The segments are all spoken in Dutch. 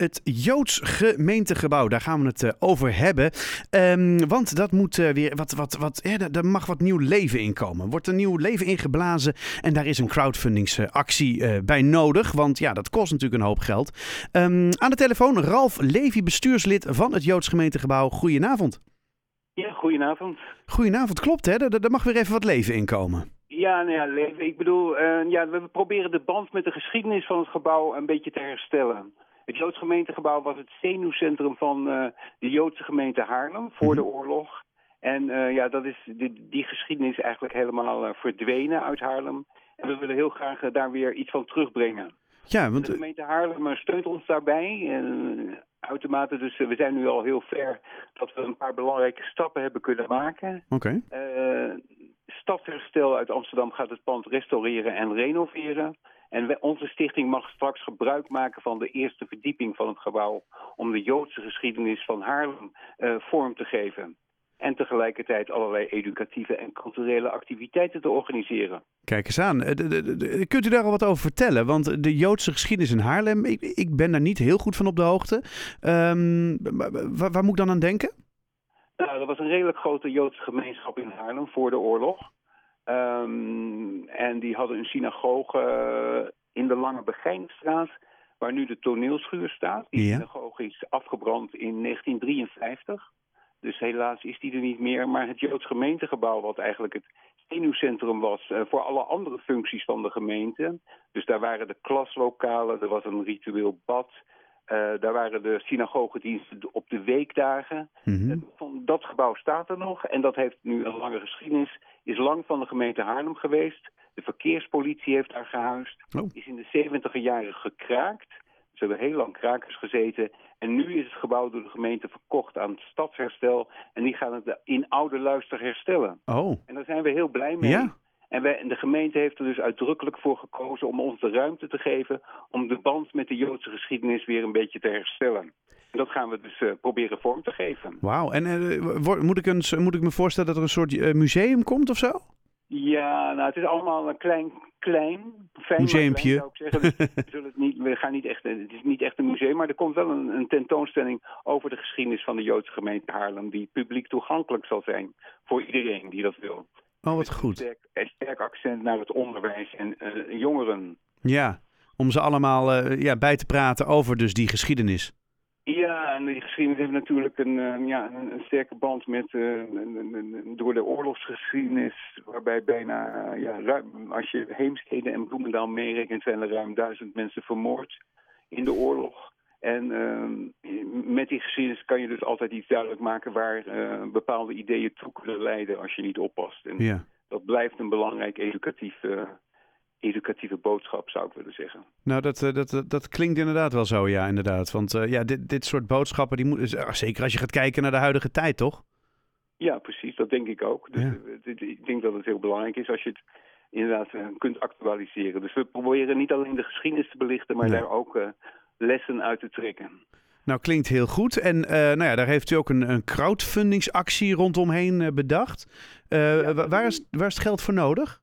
het Joods gemeentegebouw. Daar gaan we het uh, over hebben. Um, want dat moet uh, weer wat, wat, wat, ja, er mag wat nieuw leven inkomen. Wordt er nieuw leven ingeblazen. En daar is een crowdfundingsactie uh, bij nodig. Want ja, dat kost natuurlijk een hoop geld. Um, aan de telefoon Ralf Levy, bestuurslid van het Joods gemeentegebouw. Goedenavond. Ja, goedenavond. Goedenavond, klopt hè? Er, er mag weer even wat leven inkomen. Ja, nou ja, leven. Ik bedoel, uh, ja, we proberen de band met de geschiedenis van het gebouw een beetje te herstellen. Het Joods gemeentegebouw was het zenuwcentrum van uh, de Joodse gemeente Haarlem voor de oorlog. En uh, ja, dat is, die, die geschiedenis is eigenlijk helemaal verdwenen uit Haarlem. En we willen heel graag daar weer iets van terugbrengen. Ja, want... De gemeente Haarlem steunt ons daarbij. En, uitermate, dus we zijn nu al heel ver dat we een paar belangrijke stappen hebben kunnen maken. Oké. Okay. Stadsherstel uit Amsterdam gaat het pand restaureren en renoveren. En onze stichting mag straks gebruik maken van de eerste verdieping van het gebouw... om de Joodse geschiedenis van Haarlem uh, vorm te geven. En tegelijkertijd allerlei educatieve en culturele activiteiten te organiseren. Kijk eens aan. De, de, de, kunt u daar al wat over vertellen? Want de Joodse geschiedenis in Haarlem, ik, ik ben daar niet heel goed van op de hoogte. Um, waar, waar moet ik dan aan denken? Nou, er was een redelijk grote Joodse gemeenschap in Haarlem voor de oorlog. Um, en die hadden een synagoge in de Lange Begijnstraat, waar nu de toneelschuur staat. Die ja. synagoge is afgebrand in 1953. Dus helaas is die er niet meer. Maar het Joods gemeentegebouw, wat eigenlijk het zenuwcentrum was uh, voor alle andere functies van de gemeente. Dus daar waren de klaslokalen, er was een ritueel bad, uh, daar waren de synagogediensten op de weekdagen. Mhm. Mm -hmm. Dat gebouw staat er nog en dat heeft nu een lange geschiedenis. Is lang van de gemeente Haarlem geweest. De verkeerspolitie heeft daar gehuisd. Oh. Is in de 70 jaren gekraakt. Ze hebben heel lang krakers gezeten. En nu is het gebouw door de gemeente verkocht aan het stadsherstel. En die gaan het in oude luister herstellen. Oh. En daar zijn we heel blij mee. Ja. En, wij, en de gemeente heeft er dus uitdrukkelijk voor gekozen om ons de ruimte te geven om de band met de Joodse geschiedenis weer een beetje te herstellen. En dat gaan we dus uh, proberen vorm te geven. Wauw, en uh, moet, ik een, moet ik me voorstellen dat er een soort uh, museum komt of zo? Ja, nou het is allemaal een klein, klein, fijn museumpje. Klein, zou ik zeggen. We, zullen het niet, we gaan niet echt, het is niet echt een museum, maar er komt wel een, een tentoonstelling over de geschiedenis van de Joodse gemeente Haarlem, die publiek toegankelijk zal zijn voor iedereen die dat wil. Oh, wat goed. Sterk, een sterk accent naar het onderwijs en uh, jongeren. Ja, om ze allemaal uh, ja, bij te praten over dus die geschiedenis. Ja, en die geschiedenis heeft natuurlijk een, uh, ja, een, een, sterke band met door de oorlogsgeschiedenis, waarbij bijna, ja, ruim, als je Heemstede en Bloemendaal meerekent, zijn er ruim duizend mensen vermoord in de oorlog. En uh, met die geschiedenis kan je dus altijd iets duidelijk maken waar uh, bepaalde ideeën toe kunnen leiden als je niet oppast. En ja. dat blijft een belangrijk educatief, educatieve boodschap, zou ik willen zeggen. Nou, dat, dat, dat klinkt inderdaad wel zo, ja, inderdaad. Want ja, dit, dit soort boodschappen, die moet, zeker als je gaat kijken naar de huidige tijd, toch? Ja, precies, dat denk ik ook. Dus Ja. ik denk dat het heel belangrijk is als je het inderdaad kunt actualiseren. Dus we proberen niet alleen de geschiedenis te belichten, maar Nee. daar ook lessen uit te trekken. Nou, klinkt heel goed. En uh, nou ja, daar heeft u ook een, een crowdfundingsactie rondomheen bedacht. Ja. waar, is, waar is het geld voor nodig?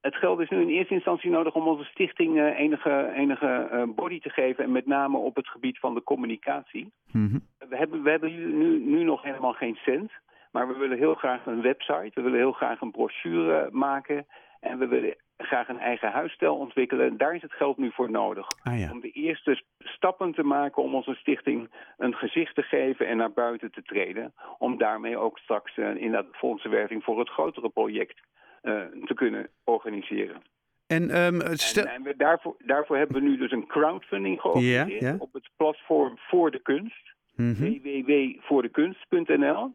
Het geld is nu in eerste instantie nodig om onze stichting eh, enige, enige eh, body te geven. En met name op het gebied van de communicatie. Mhm. We hebben, we hebben nu, nu nog helemaal geen cent. Maar we willen heel graag een website. We willen heel graag een brochure maken. En we willen graag een eigen huisstijl ontwikkelen. Daar is het geld nu voor nodig. Ah ja. Om de eerste stappen te maken om onze stichting een gezicht te geven en naar buiten te treden. Om daarmee ook straks uh, inderdaad fondsenwerving voor het grotere project te kunnen organiseren. En, um, stel... en, en we, daarvoor, daarvoor hebben we nu dus een crowdfunding georganiseerd op het platform Voor de Kunst. Mhm. www.voordekunst.nl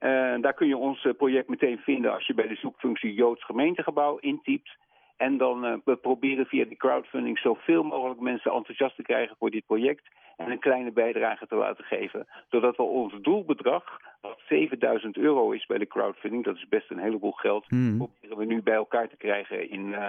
uh, Daar kun je ons uh, project meteen vinden als je bij de zoekfunctie Joods gemeentegebouw intypt. En dan uh, we proberen via die crowdfunding zoveel mogelijk mensen enthousiast te krijgen voor dit project. En een kleine bijdrage te laten geven. Zodat we ons doelbedrag, wat 7000 euro is bij de crowdfunding, dat is best een heleboel geld, Mhm. proberen we nu bij elkaar te krijgen in... uh,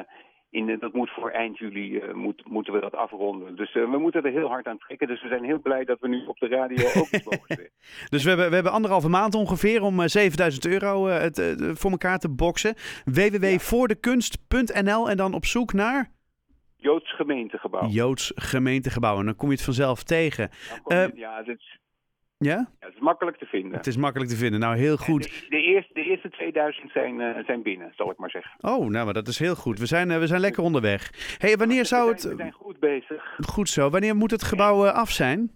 in, dat moet voor eind juli uh, moet, moeten we dat afronden. Dus uh, we moeten er heel hard aan trekken. Dus we zijn heel blij dat we nu op de radio ook iets mogen zeggen. Dus we hebben, we hebben anderhalve maand ongeveer om uh, 7000 euro het, voor elkaar te boksen. www.voordekunst.nl en dan op zoek naar... Joods gemeentegebouw. Joods gemeentegebouw. En dan kom je het vanzelf tegen. Je- Eh, ja, het is, Ja? ja, het is makkelijk te vinden. Het is makkelijk te vinden. Nou, heel goed. De, de eerste, de eerste 2000 zijn, eh, zijn binnen, zal ik maar zeggen. Oh, nou, maar dat is heel goed. We zijn, eh, we zijn lekker onderweg. hey, wanneer zou We zijn, het... we zijn goed bezig. Goed zo. Wanneer moet het gebouw eh, af zijn?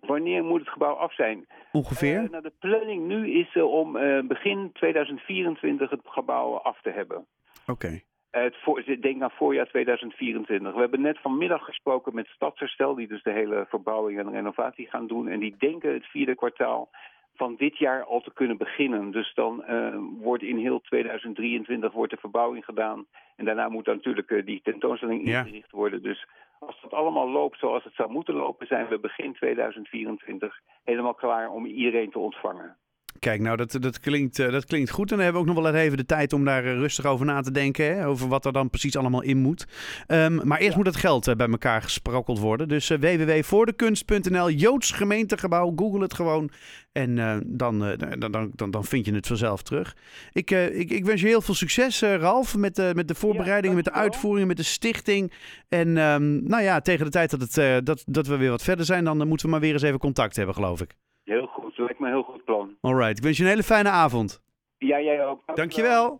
Wanneer moet het gebouw af zijn? Ongeveer? Nou, de planning nu is om begin 2024 het gebouw af te hebben. Oké. Het voor, denk naar voorjaar 2024. We hebben net vanmiddag gesproken met Stadsherstel, die dus de hele verbouwing en renovatie gaan doen. En die denken het vierde kwartaal van dit jaar al te kunnen beginnen. Dus dan eh, wordt in heel 2023 wordt de verbouwing gedaan. En daarna moet dan natuurlijk eh, die tentoonstelling Ja. ingericht worden. Dus als dat allemaal loopt zoals het zou moeten lopen, zijn we begin 2024 helemaal klaar om iedereen te ontvangen. Kijk, nou, dat, dat, klinkt, eh, dat klinkt goed. En dan hebben we ook nog wel even de tijd om daar eh, rustig over na te denken. Hè? Over wat er dan precies allemaal in moet. Ehm, maar eerst moet het geld eh, bij elkaar gesprokkeld worden. Dus www.voordekunst.nl, Joods gemeentegebouw. Google het gewoon. En dan, dan, dan, dan, dan vind je het vanzelf terug. Ik, ik, ik wens je heel veel succes, Ralf. Met, de met de voorbereidingen, met de uitvoeringen, met de stichting. En ehm, nou ja, tegen de tijd dat, het, dat, dat we weer wat verder zijn, dan moeten we maar weer eens even contact hebben, geloof ik. Lijkt me een heel goed plan. Alright, ik wens je een hele fijne avond. Ja, jij ook. Dankjewel.